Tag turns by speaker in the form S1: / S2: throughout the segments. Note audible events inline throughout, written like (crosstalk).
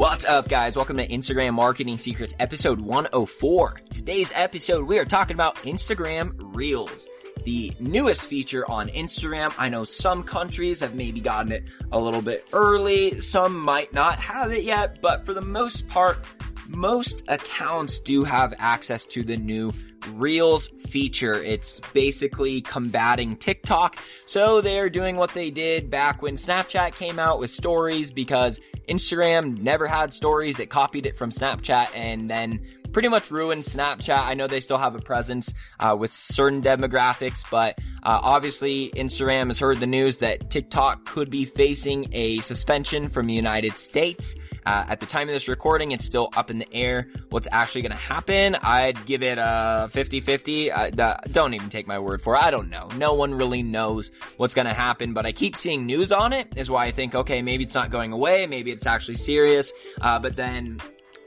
S1: What's up, guys? Welcome to Instagram Marketing Secrets, episode 104. Today's episode, we are talking about Instagram Reels, the newest feature on Instagram. I know some countries have maybe gotten it a little bit early, some might not have it yet, but for the most part, most accounts do have access to the new Reels feature. It's basically combating TikTok. So they're doing what they did back when Snapchat came out with stories because Instagram never had stories. It copied it from Snapchat and then pretty much ruined Snapchat. I know they still have a presence uh, with certain demographics, but uh, obviously Instagram has heard the news that TikTok could be facing a suspension from the United States. Uh, at the time of this recording, it's still up in the air what's actually going to happen. I'd give it a 50-50. Uh, don't even take my word for it. I don't know. No one really knows what's going to happen, but I keep seeing news on it is why I think, okay, maybe it's not going away. Maybe it's actually serious. Uh, but then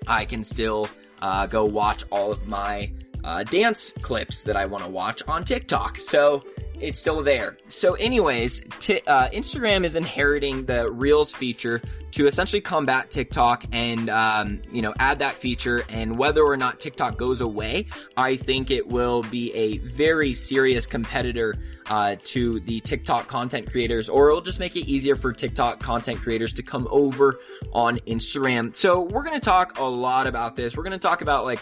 S1: I can still uh, go watch all of my uh, dance clips that I want to watch on TikTok. So it's still there. So, anyways, t- uh, Instagram is inheriting the Reels feature to essentially combat TikTok and um, you know add that feature. And whether or not TikTok goes away, I think it will be a very serious competitor uh, to the TikTok content creators, or it'll just make it easier for TikTok content creators to come over on Instagram. So, we're to talk a lot about this. We're to talk about like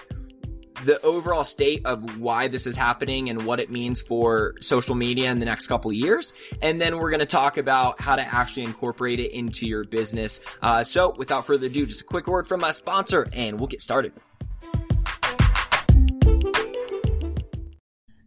S1: the overall state of why this is happening and what it means for social media in the next couple years. And then we're going to talk about how to actually incorporate it into your business. Uh, so without further ado, just a quick word from my sponsor and we'll get started.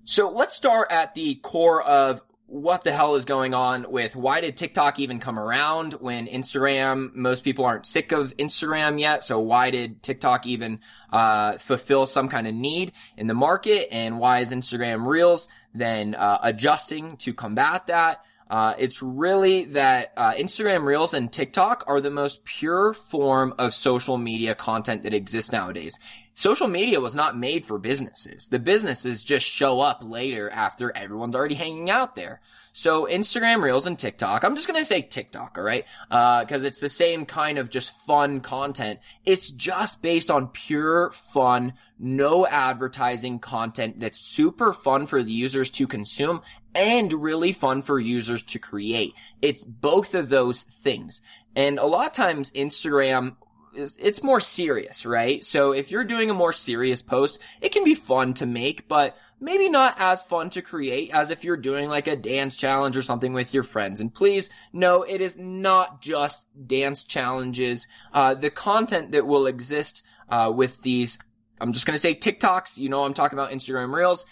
S1: So let's start at the core of what the hell is going on with why did TikTok even come around when Instagram, most people aren't sick of Instagram yet. So why did TikTok even, uh, fulfill some kind of need in the market? And why is Instagram Reels then, uh, adjusting to combat that? Uh, it's really that uh, Instagram Reels and TikTok are the most pure form of social media content that exists nowadays. Social media was not made for businesses. The businesses just show up later after everyone's already hanging out there. So Instagram Reels and TikTok, I'm just gonna say TikTok, alright? Uh, cause it's the same kind of just fun content. It's just based on pure fun, no advertising content that's super fun for the users to consume and really fun for users to create. It's both of those things. And a lot of times Instagram it's more serious, right? So if you're doing a more serious post, it can be fun to make, but maybe not as fun to create as if you're doing like a dance challenge or something with your friends. And please know it is not just dance challenges. Uh, the content that will exist, uh, with these, I'm just going to say TikToks, you know, I'm talking about Instagram Reels,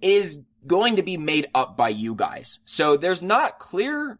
S1: is going to be made up by you guys. So there's not clear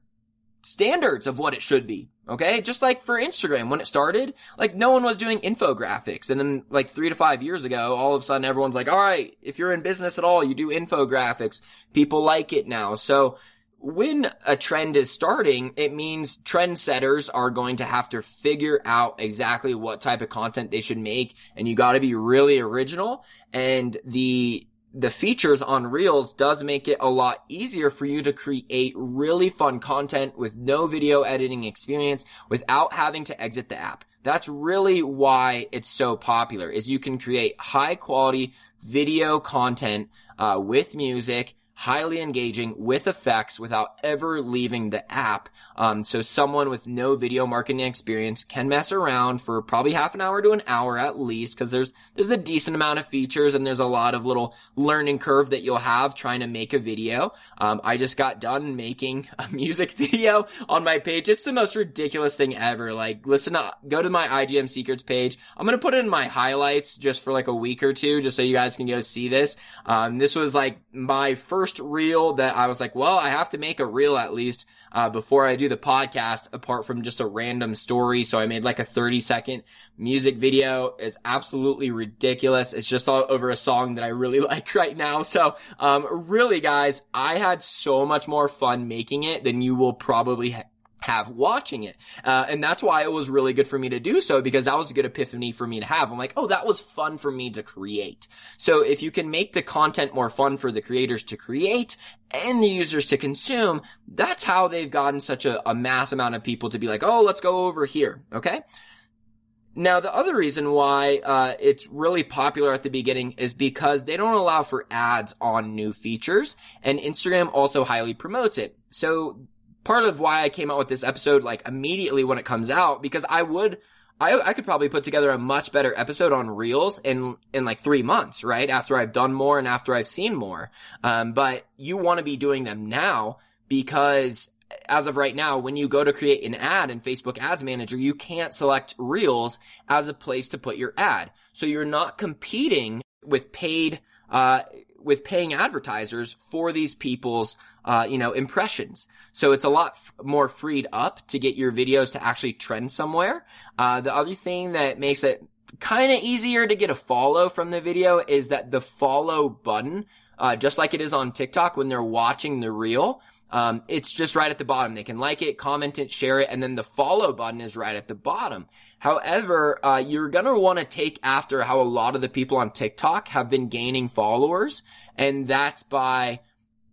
S1: standards of what it should be. Okay. Just like for Instagram, when it started, like no one was doing infographics. And then like three to five years ago, all of a sudden everyone's like, all right, if you're in business at all, you do infographics. People like it now. So when a trend is starting, it means trendsetters are going to have to figure out exactly what type of content they should make. And you got to be really original. And the the features on Reels does make it a lot easier for you to create really fun content with no video editing experience without having to exit the app. That's really why it's so popular is you can create high quality video content uh, with music highly engaging with effects without ever leaving the app. Um, so someone with no video marketing experience can mess around for probably half an hour to an hour at least because there's there's a decent amount of features and there's a lot of little learning curve that you'll have trying to make a video. Um, I just got done making a (laughs) music video on my page. It's the most ridiculous thing ever. Like, listen, to, go to my IGM Secrets page. I'm gonna put it in my highlights just for like a week or two, just so you guys can go see this. Um, this was like my first first reel that I was like, well, I have to make a reel at least uh, before I do the podcast, apart from just a random story. So I made like a 30 second music video. It's absolutely ridiculous. It's just all over a song that I really (laughs) like right now. So, um, really guys, I had so much more fun making it than you will probably ha- have watching it. Uh, and that's why it was really good for me to do so because that was a good epiphany for me to have. I'm like, oh, that was fun for me to create. So if you can make the content more fun for the creators to create and the users to consume, that's how they've gotten such a, a mass amount of people to be like, oh, let's go over here. Okay. Now, the other reason why uh, it's really popular at the beginning is because they don't allow for ads on new features, and Instagram also highly promotes it. So, part of why I came out with this episode like immediately when it comes out, because I would, I, I could probably put together a much better episode on Reels in in like three months, right? After I've done more and after I've seen more. Um, but you want to be doing them now because as of right now, when you go to create an ad in Facebook Ads Manager, you can't select Reels as a place to put your ad. So you're not competing with paid, uh, with paying advertisers for these people's, uh, you know, impressions. So it's a lot f- more freed up to get your videos to actually trend somewhere. Uh, the other thing that makes it kind of easier to get a follow from the video is that the follow button, uh, just like it is on TikTok when they're watching the reel, um, it's just right at the bottom. They can like it, comment it, share it, and then the follow button is right at the bottom. However, uh, you're gonna want to take after how a lot of the people on TikTok have been gaining followers, and that's by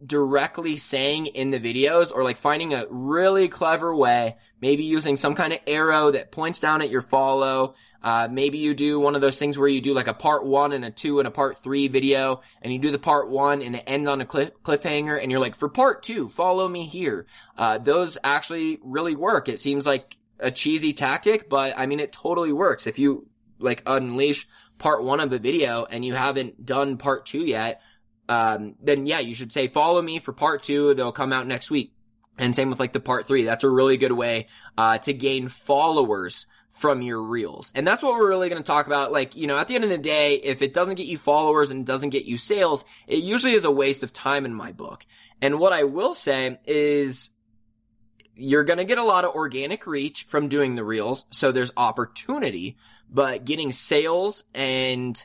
S1: directly saying in the videos or like finding a really clever way, maybe using some kind of arrow that points down at your follow. Uh, maybe you do one of those things where you do like a part one and a two and a part three video and you do the part one and it ends on a cliff, cliffhanger and you're like, for part two, follow me here. Uh, those actually really work. It seems like a cheesy tactic, but I mean, it totally works. If you like unleash part one of a video and you haven't done part two yet, um, then yeah, you should say follow me for part two. They'll come out next week. And same with like the part three. That's a really good way, uh, to gain followers from your reels. And that's what we're really going to talk about. Like, you know, at the end of the day, if it doesn't get you followers and doesn't get you sales, it usually is a waste of time in my book. And what I will say is you're going to get a lot of organic reach from doing the reels. So there's opportunity, but getting sales and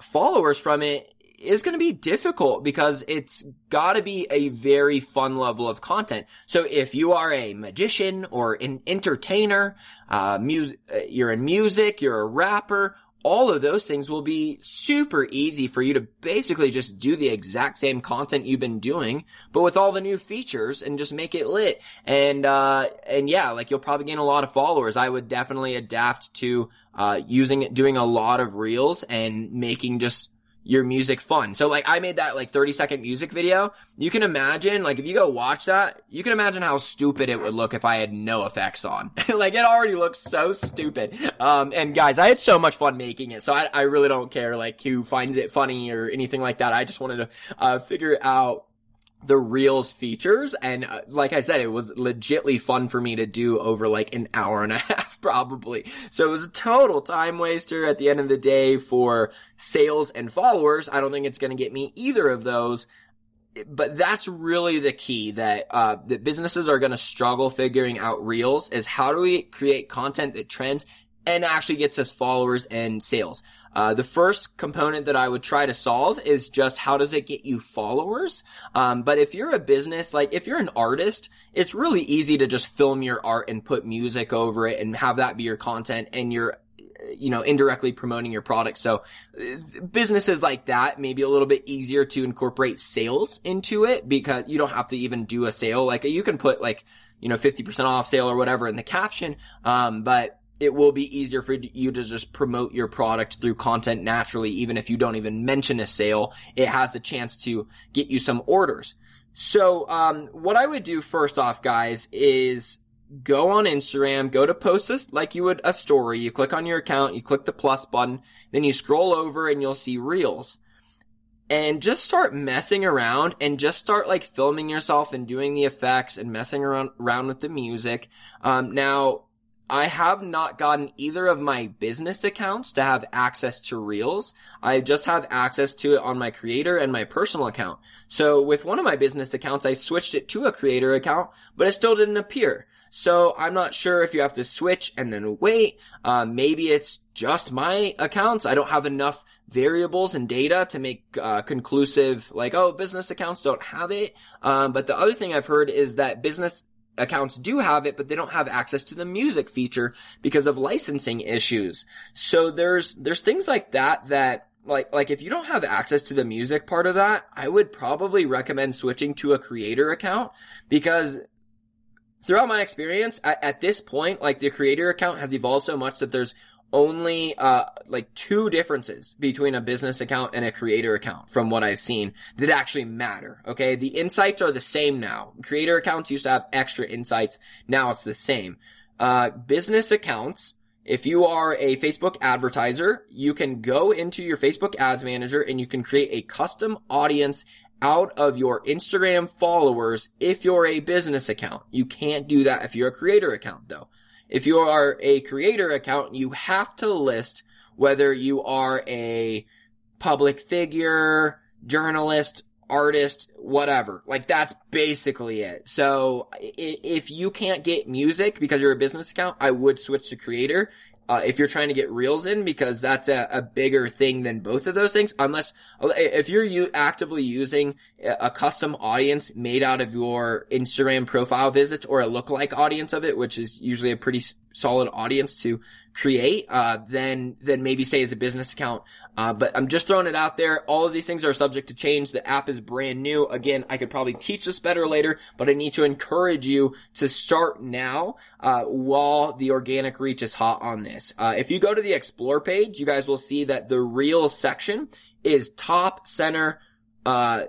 S1: followers from it is going to be difficult because it's got to be a very fun level of content. So if you are a magician or an entertainer, uh, music, uh, you're in music, you're a rapper, all of those things will be super easy for you to basically just do the exact same content you've been doing, but with all the new features and just make it lit. And, uh, and yeah, like you'll probably gain a lot of followers. I would definitely adapt to, uh, using doing a lot of reels and making just your music fun. So like I made that like 30 second music video. You can imagine like if you go watch that, you can imagine how stupid it would look if I had no effects on. (laughs) like it already looks so stupid. Um and guys, I had so much fun making it. So I I really don't care like who finds it funny or anything like that. I just wanted to uh figure out the Reels features. And uh, like I said, it was legitly fun for me to do over like an hour and a (laughs) half, probably. So it was a total time waster at the end of the day for sales and followers. I don't think it's going to get me either of those. But that's really the key that, uh, that businesses are going to struggle figuring out reels is how do we create content that trends and actually gets us followers and sales. Uh, the first component that I would try to solve is just how does it get you followers? Um, but if you're a business, like if you're an artist, it's really easy to just film your art and put music over it and have that be your content and you're you know, indirectly promoting your product. So businesses like that may be a little bit easier to incorporate sales into it because you don't have to even do a sale. Like you can put like, you know, 50% off sale or whatever in the caption. Um, but it will be easier for you to just promote your product through content naturally, even if you don't even mention a sale. It has the chance to get you some orders. So, um, what I would do first off, guys, is go on Instagram, go to post a, like you would a story. You click on your account, you click the plus button, then you scroll over and you'll see reels. And just start messing around and just start like filming yourself and doing the effects and messing around, around with the music. Um, now, I have not gotten either of my business accounts to have access to Reels. I just have access to it on my creator and my personal account. So with one of my business accounts, I switched it to a creator account, but it still didn't appear. So I'm not sure if you have to switch and then wait. Uh, maybe it's just my accounts. I don't have enough variables and data to make uh, conclusive like oh business accounts don't have it um, but the other thing i've heard is that business accounts do have it, but they don't have access to the music feature because of licensing issues. So there's, there's things like that that like, like if you don't have access to the music part of that, I would probably recommend switching to a creator account because throughout my experience at, at this point, like the creator account has evolved so much that there's only uh like two differences between a business account and a creator account from what I've seen that actually matter. Okay. The insights are the same now. Creator accounts used to have extra insights. Now it's the same. Uh, business accounts, if you are a Facebook advertiser, you can go into your Facebook ads manager and you can create a custom audience out of your Instagram followers if you're a business account. You can't do that if you're a creator account though. If you are a creator account, you have to list whether you are a public figure, journalist, artist, whatever. Like that's basically it. So if you can't get music because you're a business account, I would switch to creator uh, if you're trying to get reels in because that's a, a, bigger thing than both of those things unless if you're actively using a custom audience made out of your instagram profile visits or a lookalike audience of it which is usually a pretty solid audience to create, uh, then, then maybe say as a business account. Uh, but I'm just throwing it out there. All of these things are subject to change. The app is brand new. Again, I could probably teach this better later, but I need to encourage you to start now, uh, while the organic reach is hot on this. Uh, if you go to the explore page, you guys will see that the reel section is top center, uh,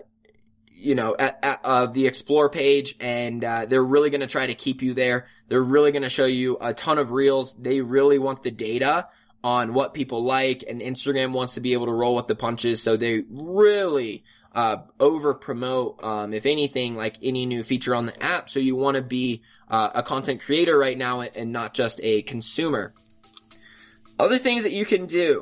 S1: you know, at, at, of the explore page and, uh, they're really going to try to keep you there. They're really going to show you a ton of reels. They really want the data on what people like and Instagram wants to be able to roll with the punches. So they really, uh, over promote, um, if anything, like any new feature on the app. So you want to be, uh, a content creator right now and not just a consumer. Other things that you can do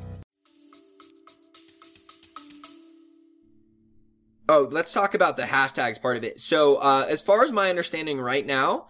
S1: Oh, let's talk about the hashtags part of it. So, uh, as far as my understanding right now,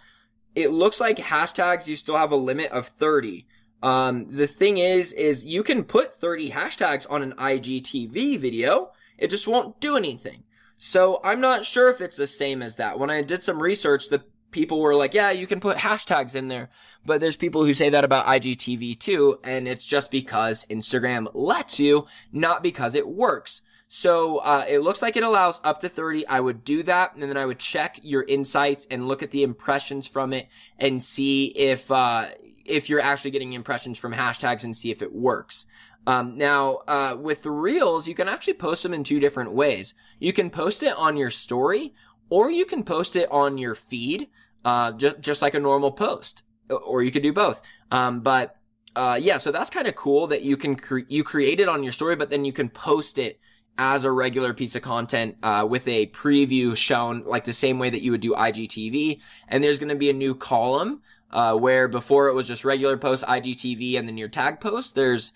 S1: it looks like hashtags you still have a limit of 30. Um, the thing is, is you can put 30 hashtags on an IGTV video. It just won't do anything. So I'm not sure if it's the same as that. When I did some research, the people were like, yeah, you can put hashtags in there. But there's people who say that about IGTV too, and it's just because Instagram lets you, not because it works. So uh, it looks like it allows up to 30. I would do that, and then I would check your insights and look at the impressions from it and see if uh, if you're actually getting impressions from hashtags and see if it works. Um, now, uh, with the reels, you can actually post them in two different ways. You can post it on your story, or you can post it on your feed, uh, just just like a normal post, or you could do both. Um, but uh, yeah, so that's kind of cool that you can cre- you create it on your story, but then you can post it as a regular piece of content uh, with a preview shown like the same way that you would do IGTV. And there's going to be a new column uh, where before it was just regular post IGTV and then your tag post. There's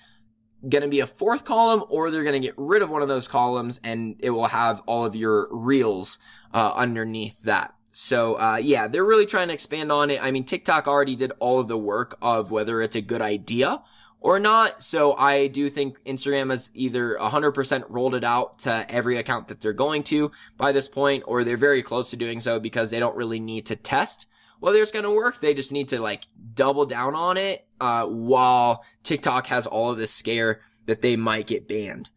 S1: going to be a fourth column or they're going to get rid of one of those columns and it will have all of your reels uh, underneath that. So, uh, yeah, they're really trying to expand on it. I mean, TikTok already did all of the work of whether it's a good idea or not. So I do think Instagram has either 100% rolled it out to every account that they're going to by this point, or they're very close to doing so because they don't really need to test whether it's going to work. They just need to like double down on it, uh, while TikTok has all of this scare that they might get banned.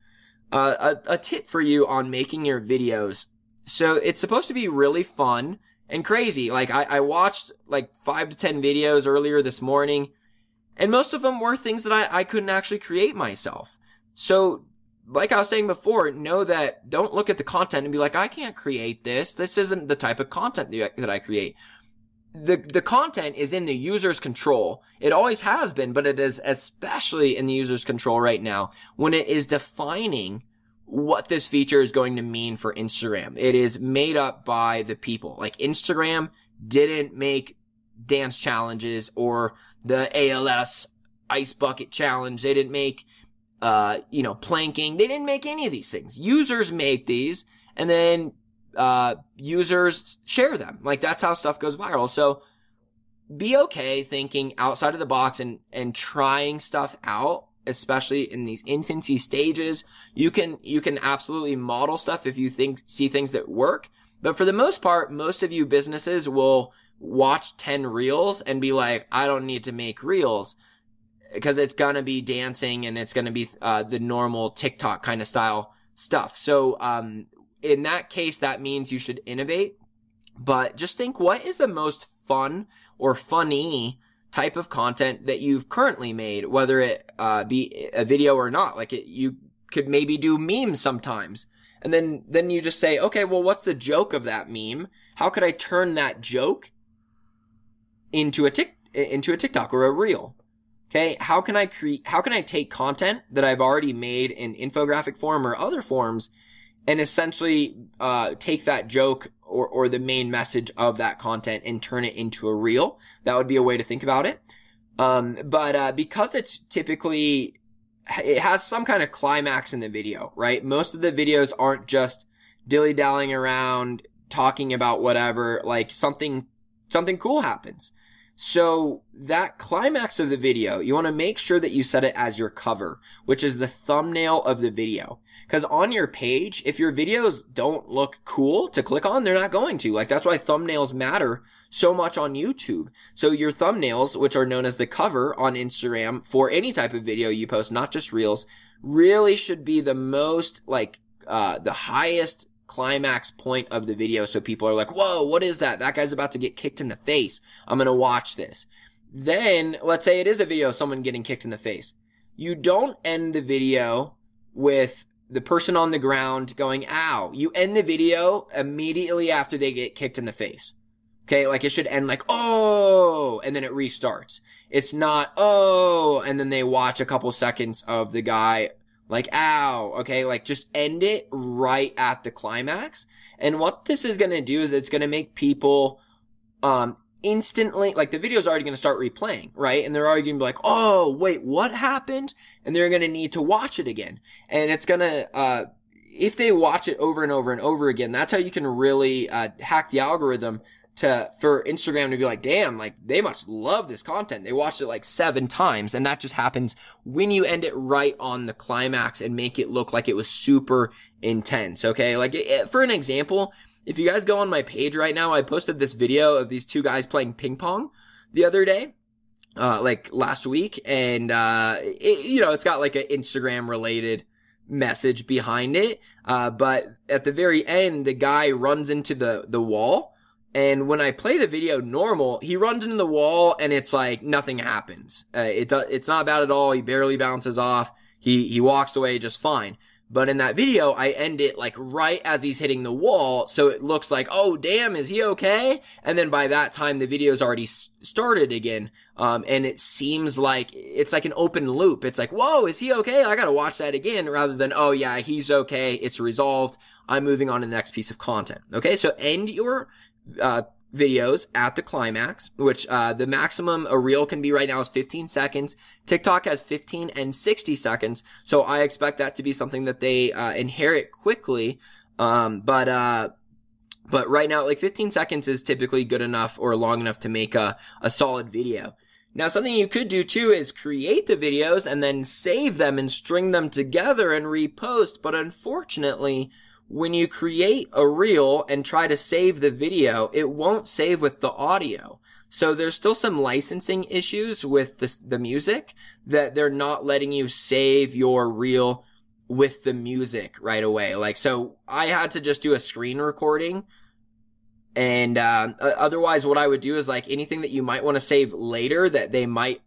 S1: Uh, a, a tip for you on making your videos. So it's supposed to be really fun and crazy. Like I, I watched like five to 10 videos earlier this morning and most of them were things that I, I couldn't actually create myself. So, like I was saying before, know that don't look at the content and be like, I can't create this. This isn't the type of content that I create. The, the content is in the user's control. It always has been, but it is especially in the user's control right now when it is defining what this feature is going to mean for Instagram. It is made up by the people. Like Instagram didn't make dance challenges or the ALS ice bucket challenge. They didn't make, uh, you know, planking. They didn't make any of these things. Users make these and then, uh, users share them. Like that's how stuff goes viral. So be okay thinking outside of the box and, and trying stuff out especially in these infancy stages. You can, you can absolutely model stuff if you think, see things that work. But for the most part, most of you businesses will watch 10 reels and be like, I don't need to make reels because it's going to be dancing and it's going to be uh, the normal TikTok kind of style stuff. So, um, in that case, that means you should innovate. But just think what is the most fun or funny type of content that you've currently made, whether it uh, be a video or not. Like it, you could maybe do memes sometimes. And then, then you just say, okay, well, what's the joke of that meme? How could I turn that joke into a tick, into a TikTok or a reel? Okay. How can I create, how can I take content that I've already made in infographic form or other forms and essentially, uh, take that joke or, or the main message of that content and turn it into a reel. That would be a way to think about it. Um, but, uh, because it's typically, it has some kind of climax in the video, right? Most of the videos aren't just dilly dallying around talking about whatever, like something, something cool happens. So that climax of the video, you want to make sure that you set it as your cover, which is the thumbnail of the video. Cause on your page, if your videos don't look cool to click on, they're not going to. Like that's why thumbnails matter so much on YouTube. So your thumbnails, which are known as the cover on Instagram for any type of video you post, not just reels, really should be the most like, uh, the highest climax point of the video. So people are like, whoa, what is that? That guy's about to get kicked in the face. I'm going to watch this. Then let's say it is a video of someone getting kicked in the face. You don't end the video with the person on the ground going, ow. You end the video immediately after they get kicked in the face. Okay, like it should end like, oh, and then it restarts. It's not, oh, and then they watch a couple seconds of the guy like, ow, okay, like just end it right at the climax. And what this is gonna do is it's gonna make people, um, instantly, like the video's already going to start replaying, right? And they're already going to be like, oh, wait, what happened? And they're going to need to watch it again. And it's going to, uh, if they watch it over and over and over again, that's how you can really, uh, hack the algorithm to, for Instagram to be like, damn, like they must love this content. They watched it like seven times. And that just happens when you end it right on the climax and make it look like it was super intense. Okay. Like it, for an example, if you guys go on my page right now, I posted this video of these two guys playing ping pong the other day. Uh, like last week and, uh, it, you know, it's got like an Instagram related message behind it. Uh, but at the very end, the guy runs into the, the wall. And when I play the video normal, he runs into the wall and it's like nothing happens. Uh, it, it's not bad at all. He barely bounces off. He, he walks away just fine. But in that video, I end it like right as he's hitting the wall. So it looks like, oh, damn, is he okay? And then by that time, the video's already started again. Um, and it seems like it's like an open loop. It's like, whoa, is he okay? I gotta watch that again rather than, oh yeah, he's okay. It's resolved. I'm moving on to the next piece of content. Okay. So end your, uh, videos at the climax, which uh, the maximum a reel can be right now is 15 seconds. TikTok has 15 and 60 seconds, so I expect that to be something that they uh, inherit quickly. Um, but uh, but right now, like 15 seconds is typically good enough or long enough to make a, a solid video. Now, something you could do too is create the videos and then save them and string them together and repost. But unfortunately, when you create a reel and try to save the video, it won't save with the audio. So there's still some licensing issues with the, the music that they're not letting you save your reel with the music right away. Like, so I had to just do a screen recording. And, uh, otherwise what I would do is like anything that you might want to save later that they might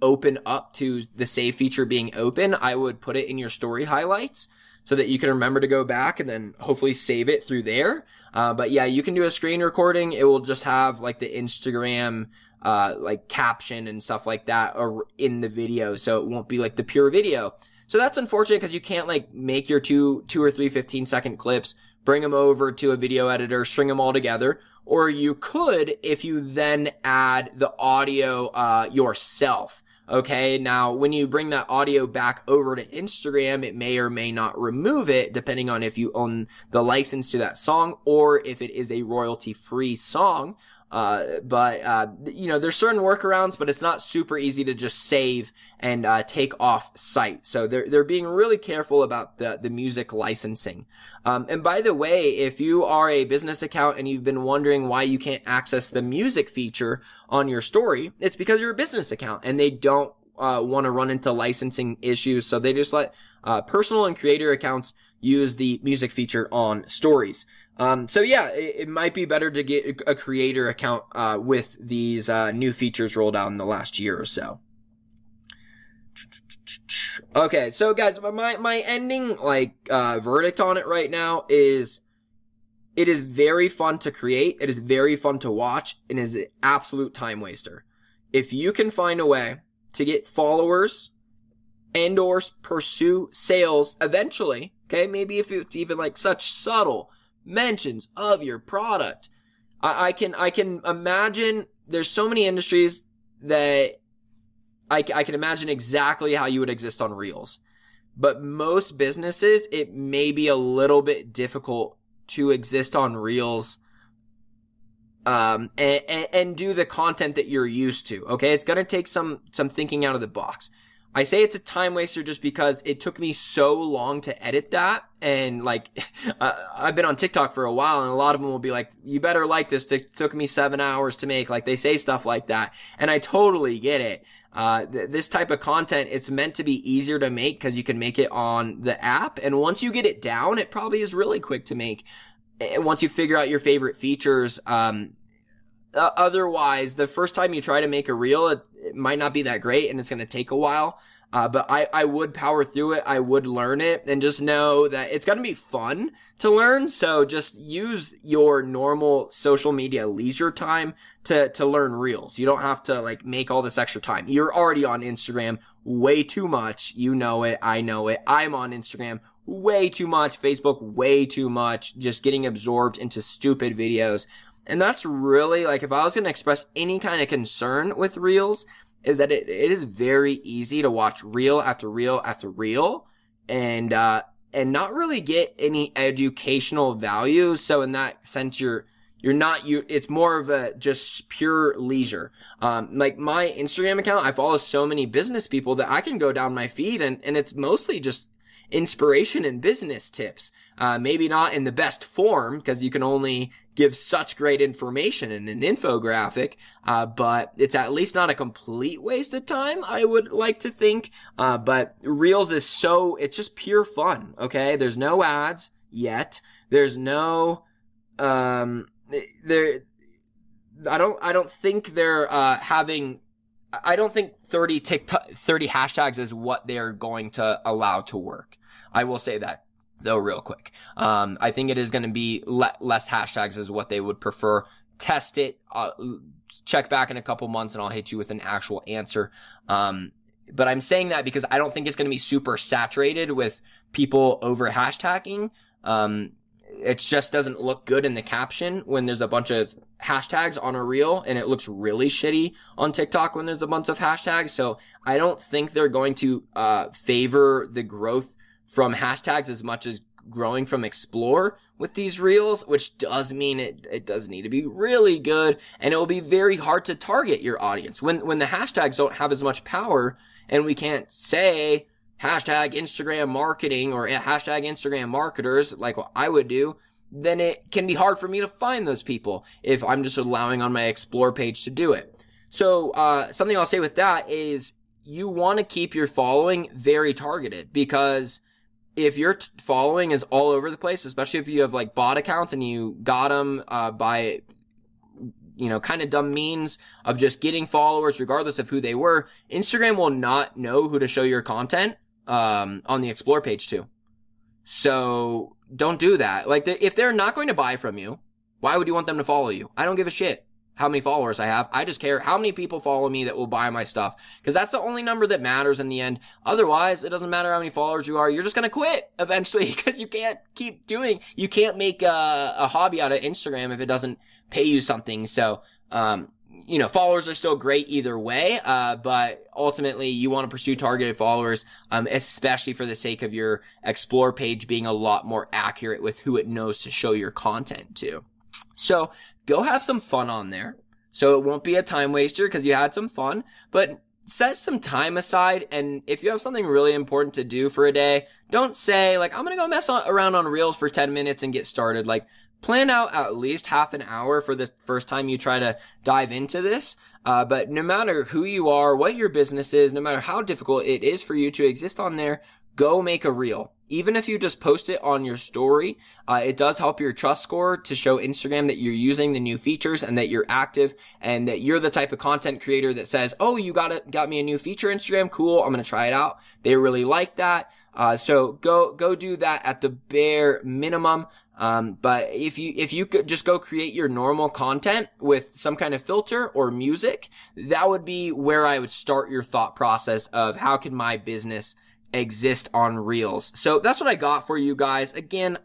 S1: open up to the save feature being open, I would put it in your story highlights so that you can remember to go back and then hopefully save it through there. Uh, but yeah, you can do a screen recording. It will just have like the Instagram, uh, like caption and stuff like that or in the video. So it won't be like the pure video. So that's unfortunate because you can't like make your two, two or three 15 second clips, bring them over to a video editor, string them all together. Or you could if you then add the audio, uh, yourself. Okay. Now, when you bring that audio back over to Instagram, it may or may not remove it depending on if you own the license to that song or if it is a royalty free song. Uh, but, uh, you know, there's certain workarounds, but it's not super easy to just save and, uh, take off site. So they're, they're being really careful about the, the music licensing. Um, and by the way, if you are a business account and you've been wondering why you can't access the music feature on your story, it's because you're a business account and they don't uh, want to run into licensing issues. So they just let uh, personal and creator accounts use the music feature on stories. Um, so yeah, it, it, might be better to get a creator account uh, with these uh, new features rolled out in the last year or so. Okay, so guys, my my ending like uh, verdict on it right now is it is very fun to create. It is very fun to watch and is an absolute time waster. If you can find a way to get followers and or pursue sales eventually, okay, maybe if it's even like such subtle mentions of your product, I, I can, I can imagine there's so many industries that I, I can imagine exactly how you would exist on Reels. But most businesses, it may be a little bit difficult to exist on Reels um, and, and, do the content that you're used to. Okay. It's going to take some, some thinking out of the box. I say it's a time waster just because it took me so long to edit that. And like, (laughs) uh, I've been on TikTok for a while and a lot of them will be like, you better like this. It took me seven hours to make. Like they say stuff like that. And I totally get it. Uh, th- this type of content, it's meant to be easier to make because you can make it on the app. And once you get it down, it probably is really quick to make. And once you figure out your favorite features, um, uh, otherwise, the first time you try to make a reel, it, it might not be that great and it's going to take a while. Uh, but I, I would power through it. I would learn it and just know that it's going to be fun to learn. So just use your normal social media leisure time to, to learn reels. You don't have to like make all this extra time. You're already on Instagram way too much. You know it. I know it. I'm on Instagram way too much. Facebook way too much. Just getting absorbed into stupid videos. And that's really like if I was going to express any kind of concern with reels, is that it, it is very easy to watch reel after reel after reel and uh and not really get any educational value. So in that sense, you're you're not you. It's more of a just pure leisure. Um, like my Instagram account, I follow so many business people that I can go down my feed and and it's mostly just inspiration and business tips. Uh, maybe not in the best form because you can only give such great information in an infographic, uh, but it's at least not a complete waste of time, I would like to think. Uh, but Reels is so, it's just pure fun, okay? There's no ads yet. There's no, um, there, I don't, I don't think they're, uh, having I don't think 30 TikTok, 30 hashtags is what they're going to allow to work. I will say that though real quick. Um, I think it is going to be le- less hashtags is what they would prefer. Test it, uh, check back in a couple months and I'll hit you with an actual answer. Um, but I'm saying that because I don't think it's going to be super saturated with people over hashtagging. Um, it just doesn't look good in the caption when there's a bunch of hashtags on a reel and it looks really shitty on TikTok when there's a bunch of hashtags. So I don't think they're going to, uh, favor the growth from hashtags as much as growing from explore with these reels, which does mean it, it does need to be really good and it will be very hard to target your audience when, when the hashtags don't have as much power and we can't say hashtag Instagram marketing or hashtag Instagram marketers like what I would do then it can be hard for me to find those people if I'm just allowing on my explore page to do it. So, uh, something I'll say with that is you want to keep your following very targeted because if your t- following is all over the place, especially if you have like bot accounts and you got them, uh, by, you know, kind of dumb means of just getting followers regardless of who they were, Instagram will not know who to show your content, um, on the explore page too. So don't do that. Like, if they're not going to buy from you, why would you want them to follow you? I don't give a shit how many followers I have. I just care how many people follow me that will buy my stuff. Cause that's the only number that matters in the end. Otherwise, it doesn't matter how many followers you are. You're just going to quit eventually (laughs) because you can't keep doing, you can't make a, a, hobby out of Instagram if it doesn't pay you something. So, um, you know, followers are still great either way, uh, but ultimately you want to pursue targeted followers, um, especially for the sake of your explore page being a lot more accurate with who it knows to show your content to. So go have some fun on there. So it won't be a time waster because you had some fun, but set some time aside. And if you have something really important to do for a day, don't say like, I'm going to go mess around on reels for 10 minutes and get started. Like plan out at least half an hour for the first time you try to dive into this. Uh, but no matter who you are, what your business is, no matter how difficult it is for you to exist on there, go make a reel. Even if you just post it on your story, uh, it does help your trust score to show Instagram that you're using the new features and that you're active and that you're the type of content creator that says, "Oh, you got it, got me a new feature, Instagram, cool. I'm gonna try it out." They really like that. Uh, so go go do that at the bare minimum. Um, but if you if you could just go create your normal content with some kind of filter or music, that would be where I would start your thought process of how can my business exist on Reels. So that's what I got for you guys. Again,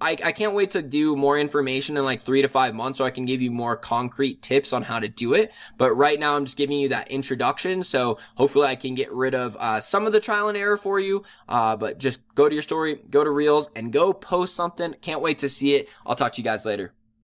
S1: I, I can't wait to do more information in like three to five months so I can give you more concrete tips on how to do it. But right now I'm just giving you that introduction. So hopefully I can get rid of uh, some of the trial and error for you. Uh, but just go to your story, go to Reels and go post something. Can't wait to see it. I'll talk to you guys later.